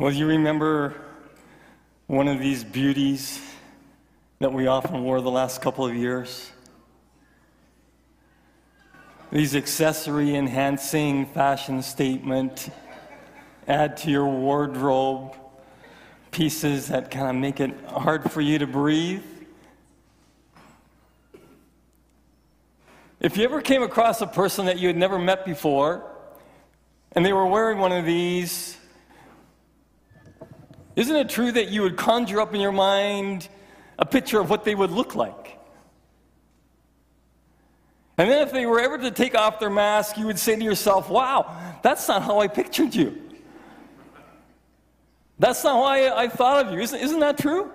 Well, you remember one of these beauties that we often wore the last couple of years? These accessory enhancing fashion statement add to your wardrobe pieces that kind of make it hard for you to breathe. If you ever came across a person that you had never met before and they were wearing one of these, isn't it true that you would conjure up in your mind a picture of what they would look like? And then if they were ever to take off their mask, you would say to yourself, wow, that's not how I pictured you. That's not how I, I thought of you. Isn't, isn't that true?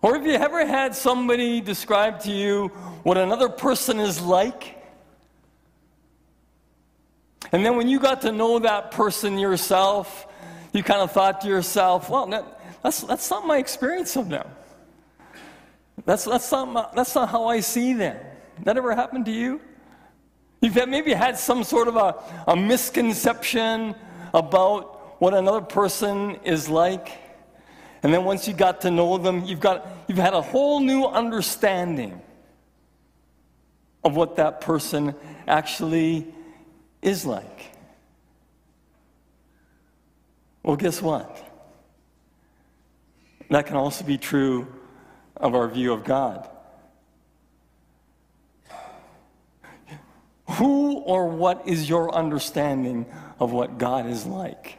Or have you ever had somebody describe to you what another person is like? And then when you got to know that person yourself, you kind of thought to yourself, well, that, that's, that's not my experience of them. That's, that's, not my, that's not how I see them. That ever happened to you? You've maybe had some sort of a, a misconception about what another person is like. And then once you got to know them, you've, got, you've had a whole new understanding of what that person actually is like. Well, guess what? That can also be true of our view of God. Who or what is your understanding of what God is like?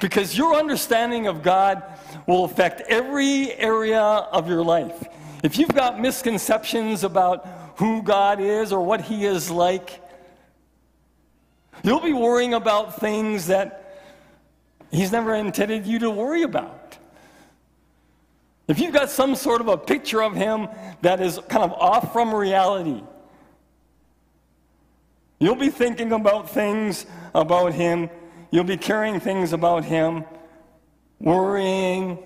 Because your understanding of God will affect every area of your life. If you've got misconceptions about who God is or what He is like, you'll be worrying about things that He's never intended you to worry about. If you've got some sort of a picture of Him that is kind of off from reality, you'll be thinking about things about Him, you'll be carrying things about Him, worrying,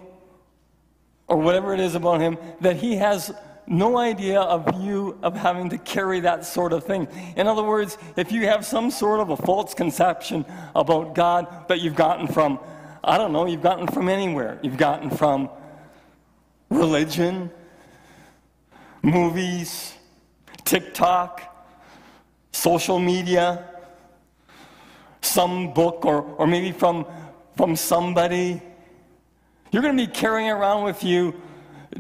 or whatever it is about Him that He has no idea of you of having to carry that sort of thing. In other words, if you have some sort of a false conception about God that you've gotten from, I don't know, you've gotten from anywhere. You've gotten from religion, movies, TikTok, social media, some book, or, or maybe from, from somebody. You're going to be carrying around with you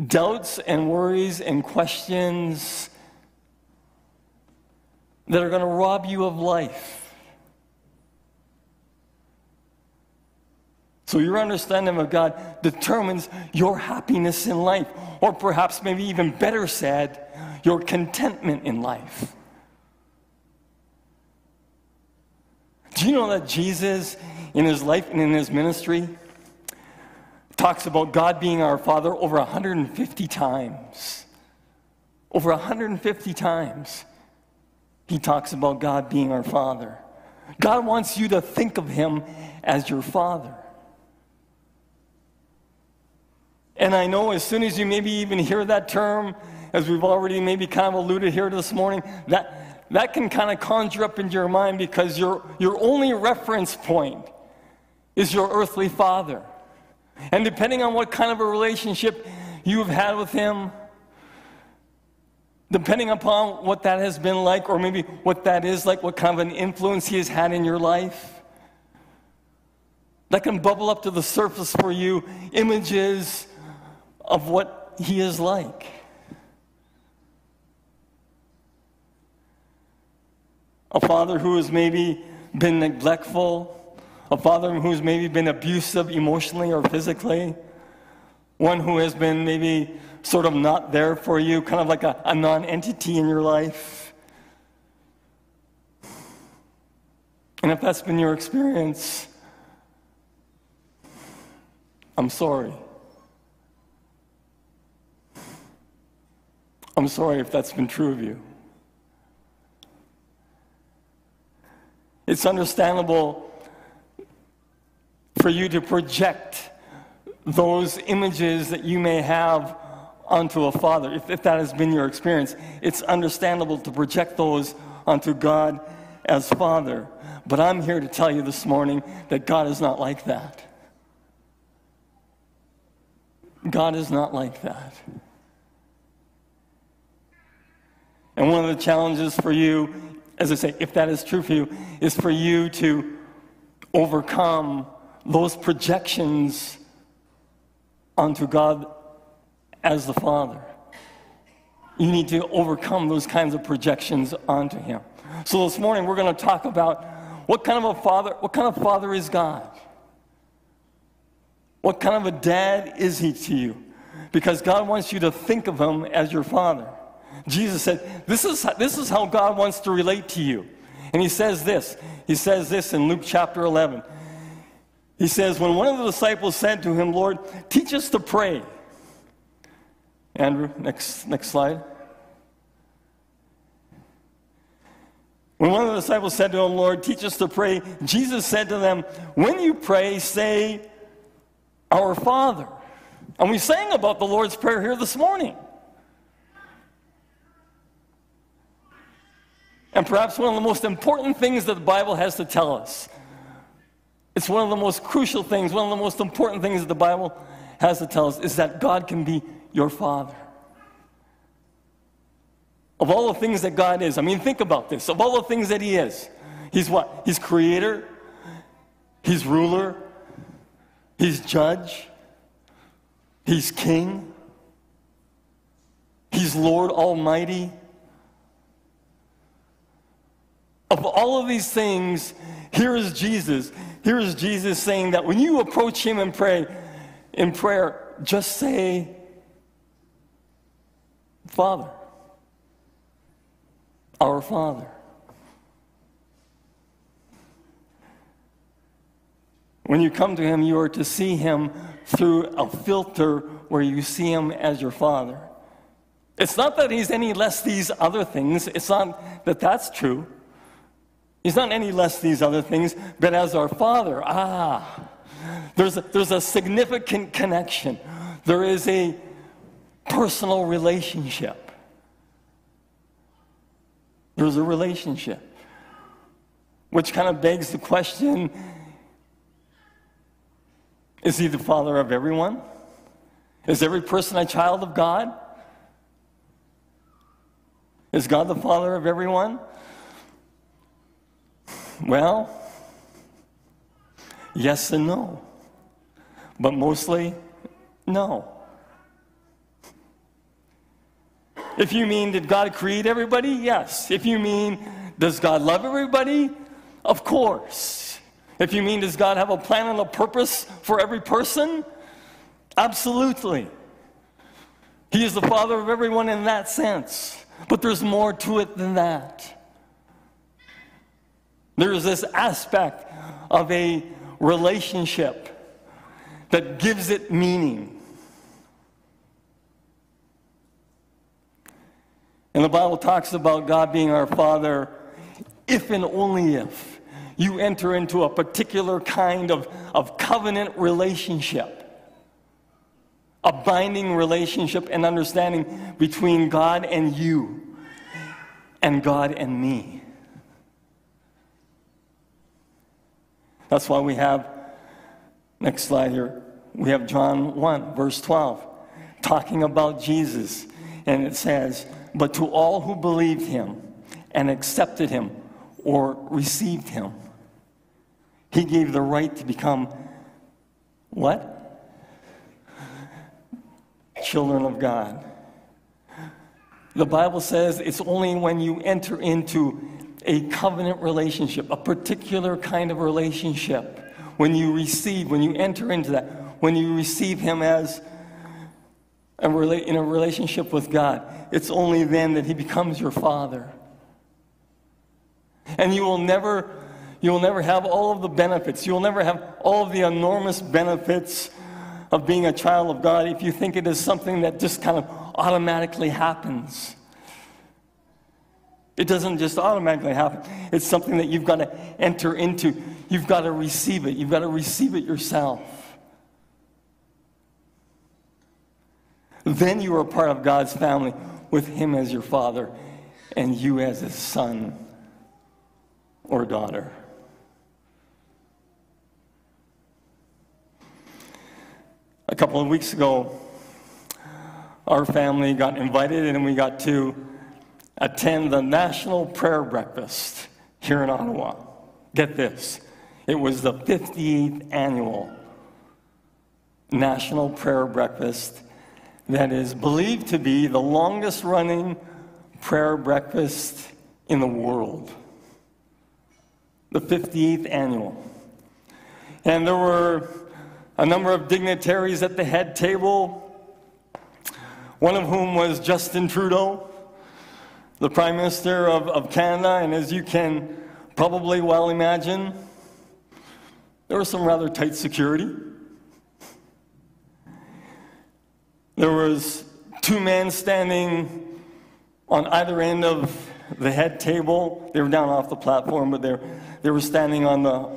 doubts and worries and questions that are going to rob you of life. So, your understanding of God determines your happiness in life, or perhaps, maybe even better said, your contentment in life. Do you know that Jesus, in his life and in his ministry, talks about God being our Father over 150 times. Over 150 times, he talks about God being our Father. God wants you to think of him as your Father. And I know as soon as you maybe even hear that term, as we've already maybe kind of alluded here this morning, that, that can kind of conjure up into your mind because your, your only reference point is your earthly father. And depending on what kind of a relationship you've had with Him, depending upon what that has been like, or maybe what that is like, what kind of an influence He has had in your life, that can bubble up to the surface for you images of what He is like. A father who has maybe been neglectful a father who's maybe been abusive emotionally or physically, one who has been maybe sort of not there for you, kind of like a, a non entity in your life. And if that's been your experience, I'm sorry. I'm sorry if that's been true of you. It's understandable for you to project those images that you may have onto a father. If, if that has been your experience, it's understandable to project those onto God as Father. But I'm here to tell you this morning that God is not like that. God is not like that. And one of the challenges for you, as I say, if that is true for you, is for you to overcome those projections onto God as the Father. You need to overcome those kinds of projections onto Him. So this morning we're going to talk about what kind of a father, what kind of father is God? What kind of a dad is he to you? Because God wants you to think of him as your father. Jesus said, this is, this is how God wants to relate to you. And he says this. He says this in Luke chapter 11. He says, When one of the disciples said to him, Lord, teach us to pray. Andrew, next, next slide. When one of the disciples said to him, Lord, teach us to pray, Jesus said to them, When you pray, say, Our Father. And we sang about the Lord's Prayer here this morning. And perhaps one of the most important things that the Bible has to tell us. It's one of the most crucial things, one of the most important things that the Bible has to tell us is that God can be your Father. Of all the things that God is, I mean, think about this. Of all the things that He is, He's what? He's creator, He's ruler, He's judge, He's king, He's Lord Almighty, of all of these things, here is Jesus. Here is Jesus saying that when you approach him and pray in prayer, just say, Father, our Father. When you come to him, you are to see him through a filter where you see him as your Father. It's not that he's any less these other things, it's not that that's true. He's not any less these other things, but as our Father. Ah, there's a, there's a significant connection. There is a personal relationship. There's a relationship. Which kind of begs the question is he the father of everyone? Is every person a child of God? Is God the father of everyone? Well, yes and no. But mostly, no. If you mean, did God create everybody? Yes. If you mean, does God love everybody? Of course. If you mean, does God have a plan and a purpose for every person? Absolutely. He is the Father of everyone in that sense. But there's more to it than that. There's this aspect of a relationship that gives it meaning. And the Bible talks about God being our Father if and only if you enter into a particular kind of, of covenant relationship, a binding relationship and understanding between God and you, and God and me. That's why we have, next slide here, we have John 1, verse 12, talking about Jesus. And it says, But to all who believed him and accepted him or received him, he gave the right to become what? Children of God. The Bible says it's only when you enter into a covenant relationship, a particular kind of relationship. When you receive, when you enter into that, when you receive Him as a rela- in a relationship with God, it's only then that He becomes your Father. And you will never, you will never have all of the benefits. You will never have all of the enormous benefits of being a child of God if you think it is something that just kind of automatically happens. It doesn't just automatically happen. It's something that you've got to enter into. You've got to receive it. You've got to receive it yourself. Then you are part of God's family with Him as your father and you as His son. or daughter. A couple of weeks ago, our family got invited and we got to attend the National Prayer Breakfast here in Ottawa. Get this it was the 58th annual National Prayer Breakfast that is believed to be the longest running prayer breakfast in the world. The 58th annual. And there were a number of dignitaries at the head table, one of whom was Justin Trudeau, the Prime Minister of, of Canada. And as you can probably well imagine, there was some rather tight security. There was two men standing on either end of the head table. They were down off the platform, but they they were standing on the,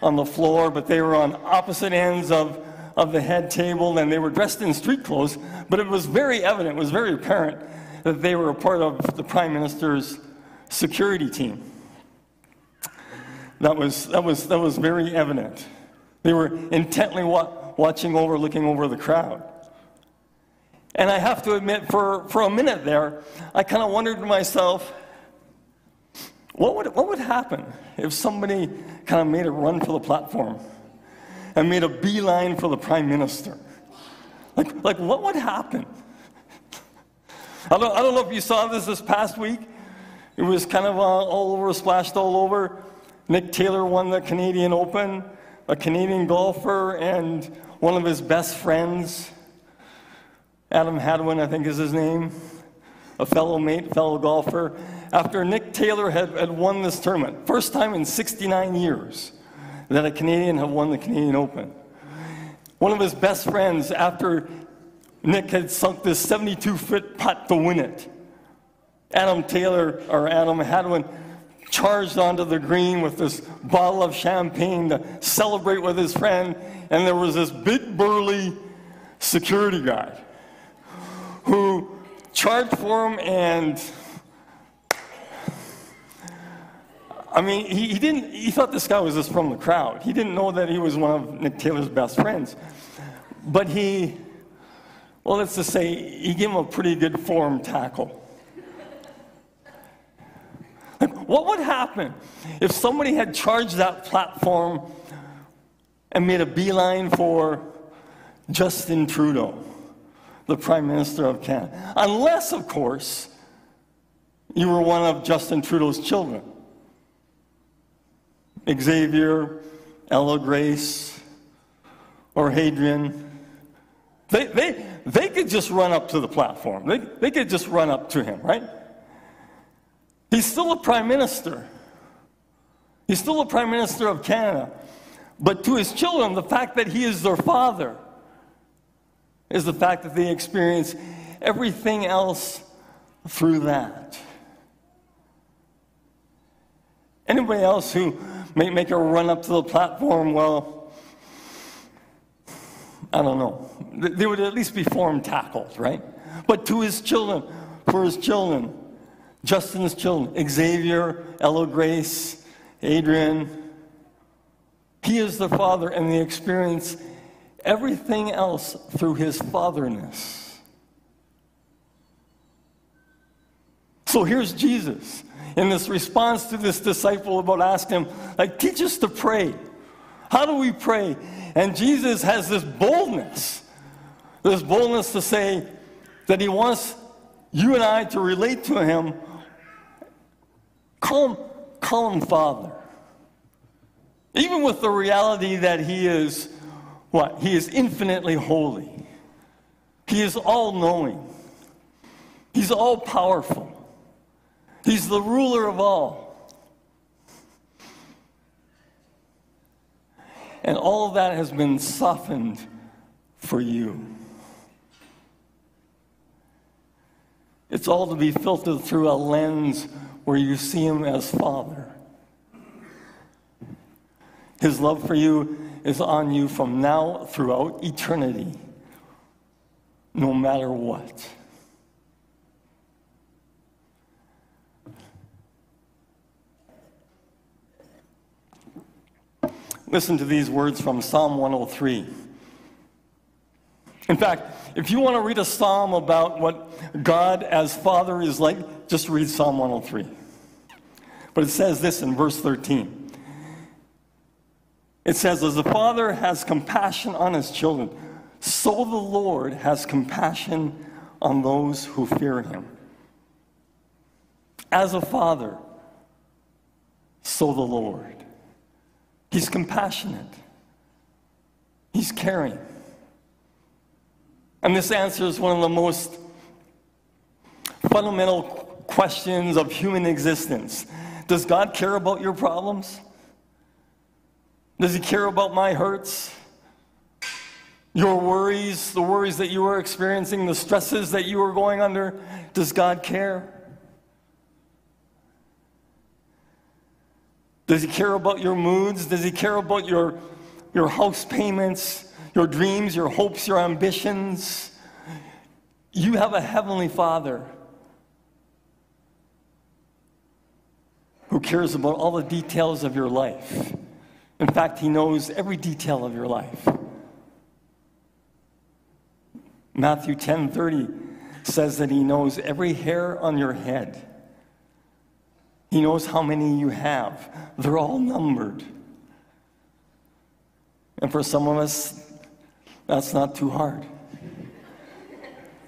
on the floor, but they were on opposite ends of, of the head table, and they were dressed in street clothes. But it was very evident, it was very apparent that they were a part of the Prime Minister's security team. That was, that was, that was very evident. They were intently wa- watching over, looking over the crowd. And I have to admit, for, for a minute there, I kind of wondered to myself, what would, what would happen if somebody kind of made a run for the platform and made a beeline for the prime minister? Like, like what would happen? I don't, I don't know if you saw this this past week. It was kind of uh, all over, splashed all over. Nick Taylor won the Canadian Open, a Canadian golfer, and one of his best friends Adam Hadwin, I think is his name, a fellow mate, fellow golfer, after Nick Taylor had, had won this tournament. First time in 69 years that a Canadian had won the Canadian Open. One of his best friends, after Nick had sunk this 72 foot putt to win it, Adam Taylor, or Adam Hadwin, charged onto the green with this bottle of champagne to celebrate with his friend, and there was this big burly security guard who charged for him and I mean, he, he, didn't, he thought this guy was just from the crowd. He didn't know that he was one of Nick Taylor's best friends. But he, well, let's just say, he gave him a pretty good form tackle. Like, what would happen if somebody had charged that platform and made a beeline for Justin Trudeau? the Prime Minister of Canada. Unless, of course, you were one of Justin Trudeau's children. Xavier, Ella Grace, or Hadrien. They, they, they could just run up to the platform. They, they could just run up to him, right? He's still a prime minister. He's still a prime minister of Canada. But to his children, the fact that he is their father, is the fact that they experience everything else through that. Anybody else who may make a run up to the platform, well, I don't know. They would at least be form tackled, right? But to his children, for his children, Justin's children, Xavier, Ella Grace, Adrian, he is the father, and they experience everything else through his fatherness. So here's Jesus in this response to this disciple about asking him, like, teach us to pray. How do we pray? And Jesus has this boldness, this boldness to say that he wants you and I to relate to him. Call him, call him Father. Even with the reality that he is what? He is infinitely holy. He is all knowing. He's all powerful. He's the ruler of all. And all of that has been softened for you. It's all to be filtered through a lens where you see him as Father. His love for you is on you from now throughout eternity, no matter what. Listen to these words from Psalm 103. In fact, if you want to read a psalm about what God as Father is like, just read Psalm 103. But it says this in verse 13. It says, As the Father has compassion on his children, so the Lord has compassion on those who fear him. As a Father, so the Lord. He's compassionate. He's caring. And this answers one of the most fundamental questions of human existence. Does God care about your problems? Does He care about my hurts? Your worries, the worries that you are experiencing, the stresses that you are going under? Does God care? Does he care about your moods? Does he care about your, your house payments, your dreams, your hopes, your ambitions? You have a heavenly Father who cares about all the details of your life. In fact, he knows every detail of your life. Matthew 10:30 says that he knows every hair on your head. He knows how many you have. They're all numbered. And for some of us, that's not too hard.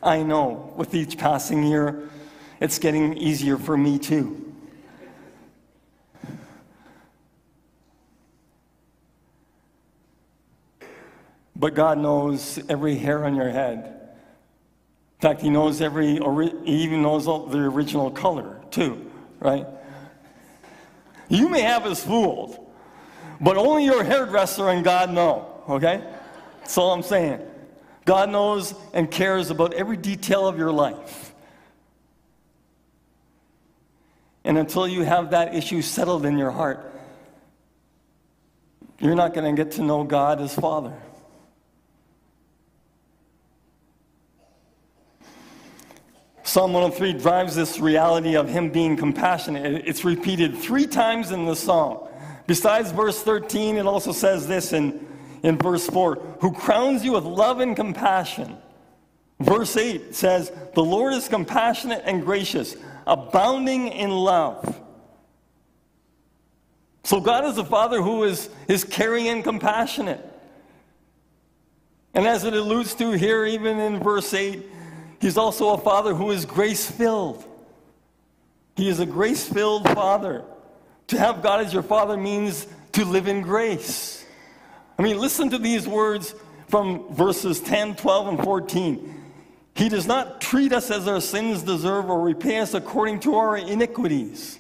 I know with each passing year, it's getting easier for me too. But God knows every hair on your head. In fact, He knows every, He even knows the original color too, right? You may have us fooled, but only your hairdresser and God know, okay? That's all I'm saying. God knows and cares about every detail of your life. And until you have that issue settled in your heart, you're not going to get to know God as Father. Psalm 103 drives this reality of him being compassionate. It's repeated three times in the song. Besides verse 13, it also says this in, in verse 4 who crowns you with love and compassion. Verse 8 says, The Lord is compassionate and gracious, abounding in love. So God is a father who is, is caring and compassionate. And as it alludes to here, even in verse 8, He's also a father who is grace filled. He is a grace filled father. To have God as your father means to live in grace. I mean, listen to these words from verses 10, 12, and 14. He does not treat us as our sins deserve or repay us according to our iniquities.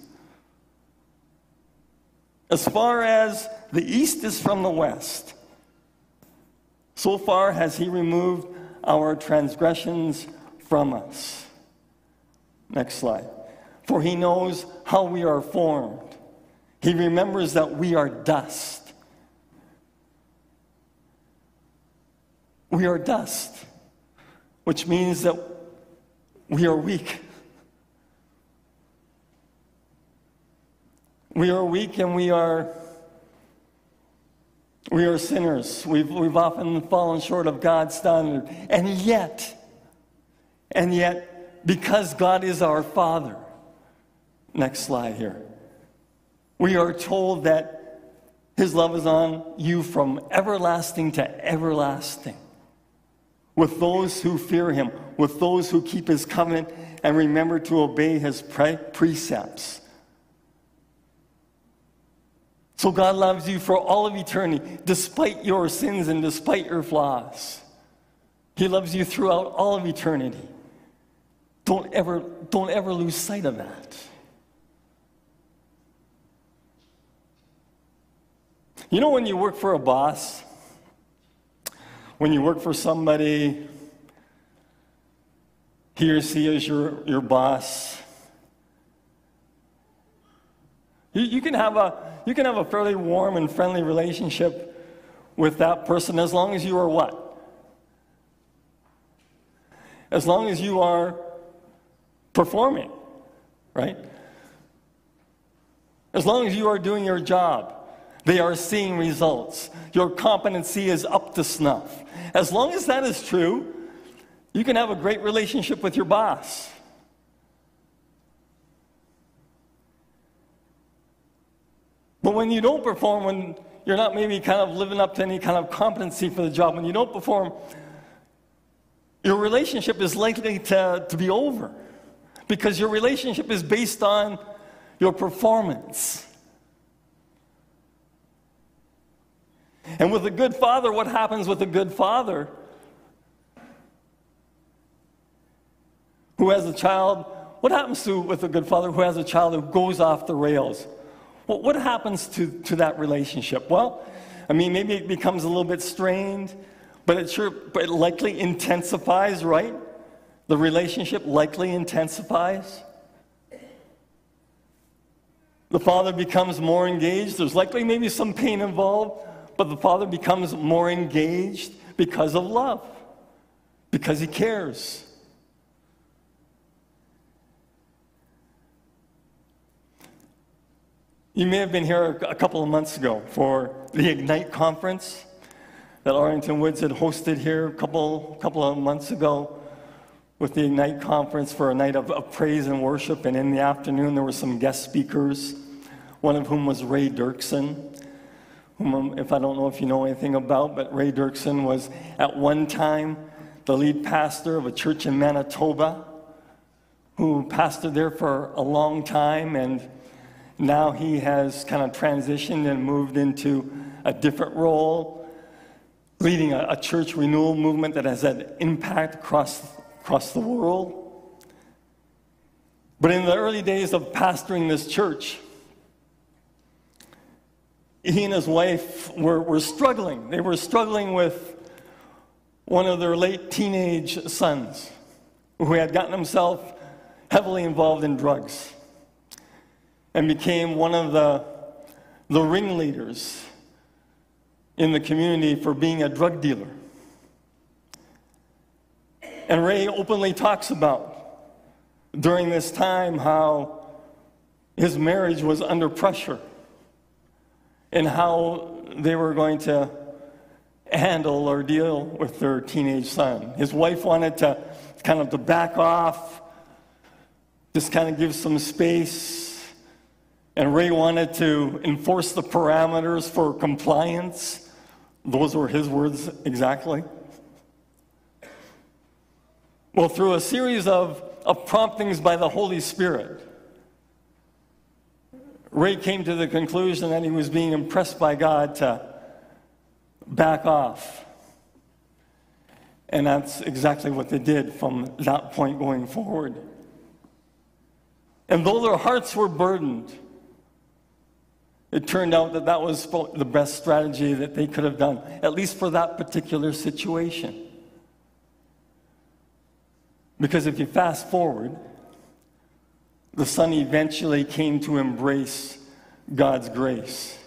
As far as the east is from the west, so far has he removed our transgressions from us. Next slide. For he knows how we are formed. He remembers that we are dust. We are dust, which means that we are weak. We are weak and we are we are sinners. We've, we've often fallen short of God's standard. And yet, and yet, because God is our Father, next slide here, we are told that His love is on you from everlasting to everlasting. With those who fear Him, with those who keep His covenant and remember to obey His pre- precepts. So God loves you for all of eternity, despite your sins and despite your flaws. He loves you throughout all of eternity. Don't ever, don't ever lose sight of that. You know, when you work for a boss, when you work for somebody, he or she is your, your boss. You, you, can have a, you can have a fairly warm and friendly relationship with that person as long as you are what? As long as you are performing, right? As long as you are doing your job. They are seeing results. Your competency is up to snuff. As long as that is true, you can have a great relationship with your boss. But when you don't perform, when you're not maybe kind of living up to any kind of competency for the job, when you don't perform, your relationship is likely to, to be over because your relationship is based on your performance. And with a good father, what happens with a good father who has a child? What happens to with a good father who has a child who goes off the rails? Well, what happens to, to that relationship? Well, I mean, maybe it becomes a little bit strained, but it sure, but it likely intensifies, right? The relationship likely intensifies. The father becomes more engaged. There's likely maybe some pain involved, but the father becomes more engaged because of love, because he cares. You may have been here a couple of months ago for the Ignite conference that Arlington Woods had hosted here a couple, couple of months ago with the Ignite conference for a night of, of praise and worship. And in the afternoon, there were some guest speakers, one of whom was Ray Dirksen, whom, um, if I don't know if you know anything about, but Ray Dirksen was at one time the lead pastor of a church in Manitoba who pastored there for a long time and now he has kind of transitioned and moved into a different role, leading a, a church renewal movement that has had impact across, across the world. But in the early days of pastoring this church, he and his wife were, were struggling. They were struggling with one of their late teenage sons who had gotten himself heavily involved in drugs and became one of the, the ringleaders in the community for being a drug dealer. And Ray openly talks about during this time how his marriage was under pressure and how they were going to handle or deal with their teenage son. His wife wanted to kind of to back off, just kind of give some space and Ray wanted to enforce the parameters for compliance. Those were his words exactly. Well, through a series of, of promptings by the Holy Spirit, Ray came to the conclusion that he was being impressed by God to back off. And that's exactly what they did from that point going forward. And though their hearts were burdened, it turned out that that was the best strategy that they could have done, at least for that particular situation. Because if you fast forward, the son eventually came to embrace God's grace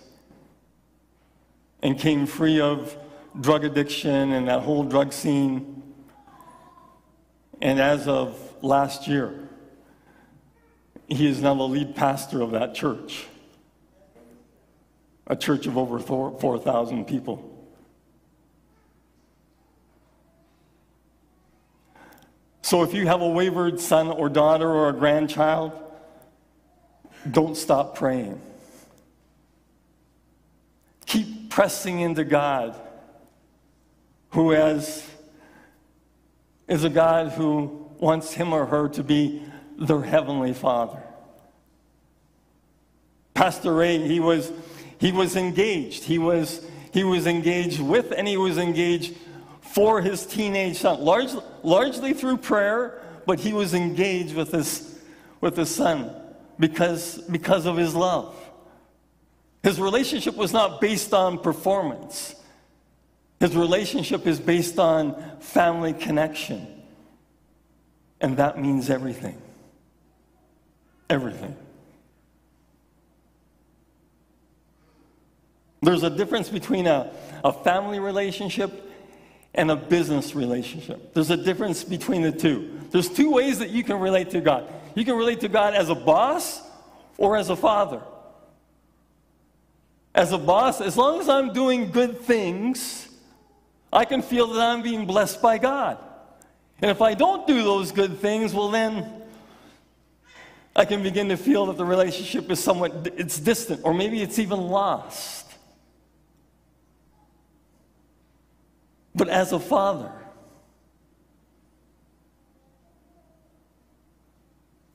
and came free of drug addiction and that whole drug scene. And as of last year, he is now the lead pastor of that church a church of over 4,000 people. So if you have a wayward son or daughter or a grandchild, don't stop praying. Keep pressing into God, who has, is a God who wants him or her to be their heavenly Father. Pastor Ray, he was he was engaged. He was, he was engaged with and he was engaged for his teenage son, large, largely through prayer, but he was engaged with his, with his son because, because of his love. His relationship was not based on performance. His relationship is based on family connection. And that means everything. Everything. There's a difference between a, a family relationship and a business relationship. There's a difference between the two. There's two ways that you can relate to God. You can relate to God as a boss or as a father. As a boss, as long as I'm doing good things, I can feel that I'm being blessed by God. And if I don't do those good things, well then I can begin to feel that the relationship is somewhat it's distant or maybe it's even lost. But as a father,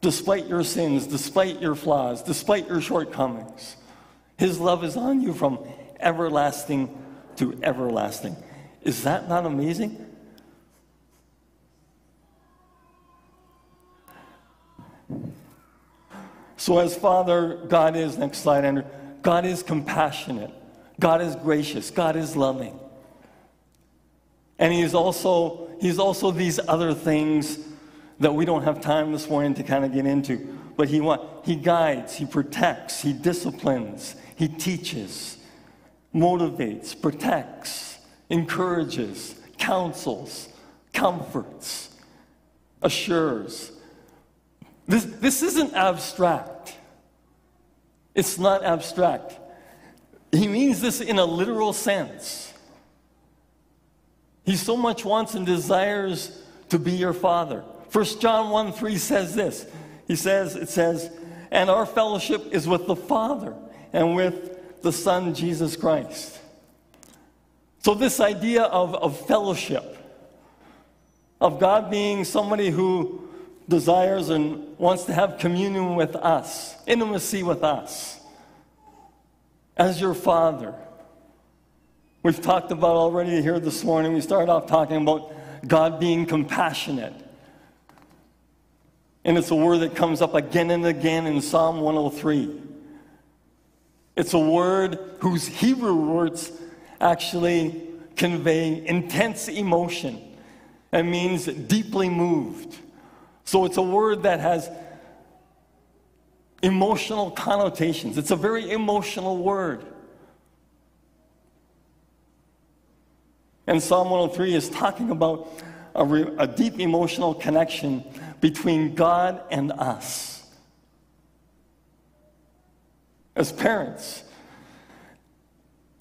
despite your sins, despite your flaws, despite your shortcomings, his love is on you from everlasting to everlasting. Is that not amazing? So, as Father God is, next slide, Andrew, God is compassionate, God is gracious, God is loving. And He's also, he's also these other things that we don't have time this morning to kind of get into. But He, what, he guides, He protects, He disciplines, He teaches, motivates, protects, encourages, counsels, comforts, assures. This, this isn't abstract. It's not abstract. He means this in a literal sense. He so much wants and desires to be your father. 1 John 1 3 says this. He says, it says, and our fellowship is with the Father and with the Son, Jesus Christ. So, this idea of, of fellowship, of God being somebody who desires and wants to have communion with us, intimacy with us, as your Father. We've talked about already here this morning, we started off talking about God being compassionate. And it's a word that comes up again and again in Psalm 103. It's a word whose Hebrew words actually convey intense emotion and means deeply moved. So it's a word that has emotional connotations. It's a very emotional word. And Psalm 103 is talking about a, re- a deep emotional connection between God and us. As parents,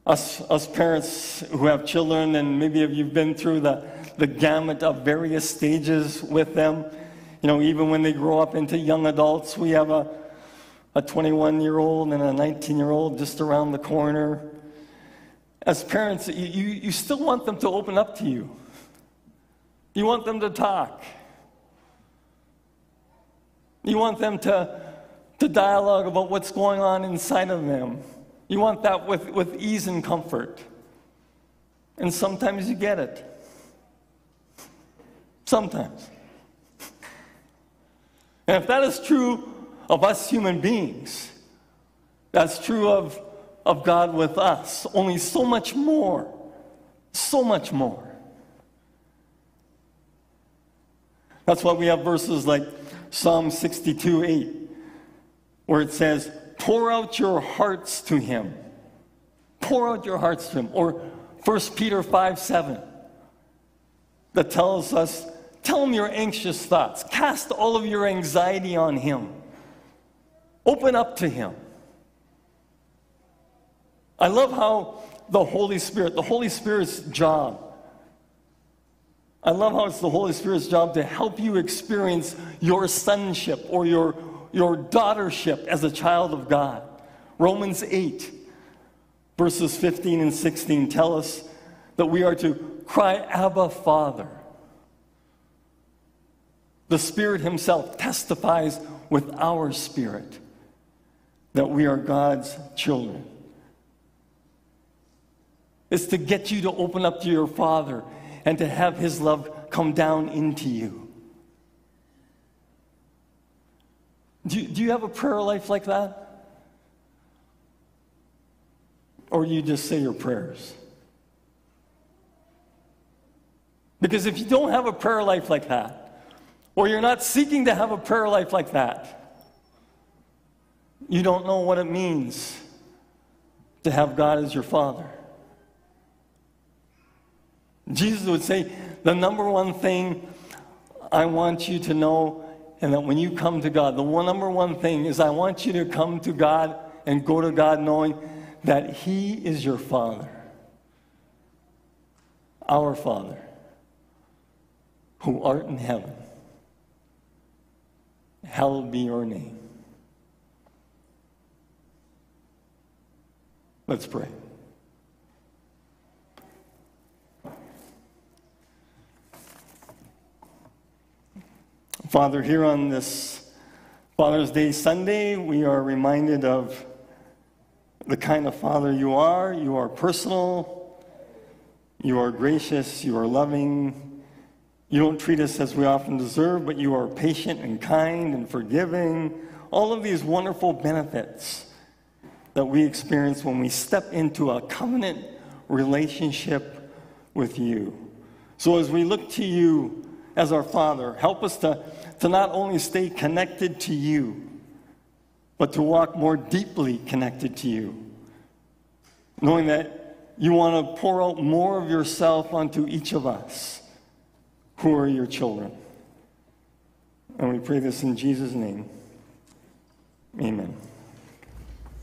us, us parents who have children, and maybe if you've been through the, the gamut of various stages with them, you know, even when they grow up into young adults, we have a, a 21 year old and a 19 year old just around the corner. As parents, you, you, you still want them to open up to you. You want them to talk. You want them to, to dialogue about what's going on inside of them. You want that with, with ease and comfort. And sometimes you get it. Sometimes. And if that is true of us human beings, that's true of, of God with us, only so much more. So much more. That's why we have verses like Psalm 62 8, where it says, Pour out your hearts to him. Pour out your hearts to him. Or 1 Peter 5 7, that tells us, Tell him your anxious thoughts. Cast all of your anxiety on him. Open up to him. I love how the Holy Spirit, the Holy Spirit's job, I love how it's the Holy Spirit's job to help you experience your sonship or your, your daughtership as a child of God. Romans 8, verses 15 and 16 tell us that we are to cry, Abba, Father. The Spirit Himself testifies with our spirit that we are God's children. It's to get you to open up to your Father and to have His love come down into you. Do you, do you have a prayer life like that? Or you just say your prayers? Because if you don't have a prayer life like that, or you're not seeking to have a prayer life like that, you don't know what it means to have God as your Father. Jesus would say, The number one thing I want you to know, and that when you come to God, the one number one thing is I want you to come to God and go to God knowing that He is your Father, our Father, who art in heaven. Hallowed be your name. Let's pray. Father, here on this Father's Day Sunday, we are reminded of the kind of Father you are. You are personal, you are gracious, you are loving. You don't treat us as we often deserve, but you are patient and kind and forgiving. All of these wonderful benefits that we experience when we step into a covenant relationship with you. So as we look to you as our Father, help us to to not only stay connected to you, but to walk more deeply connected to you, knowing that you want to pour out more of yourself onto each of us who are your children. And we pray this in Jesus' name. Amen.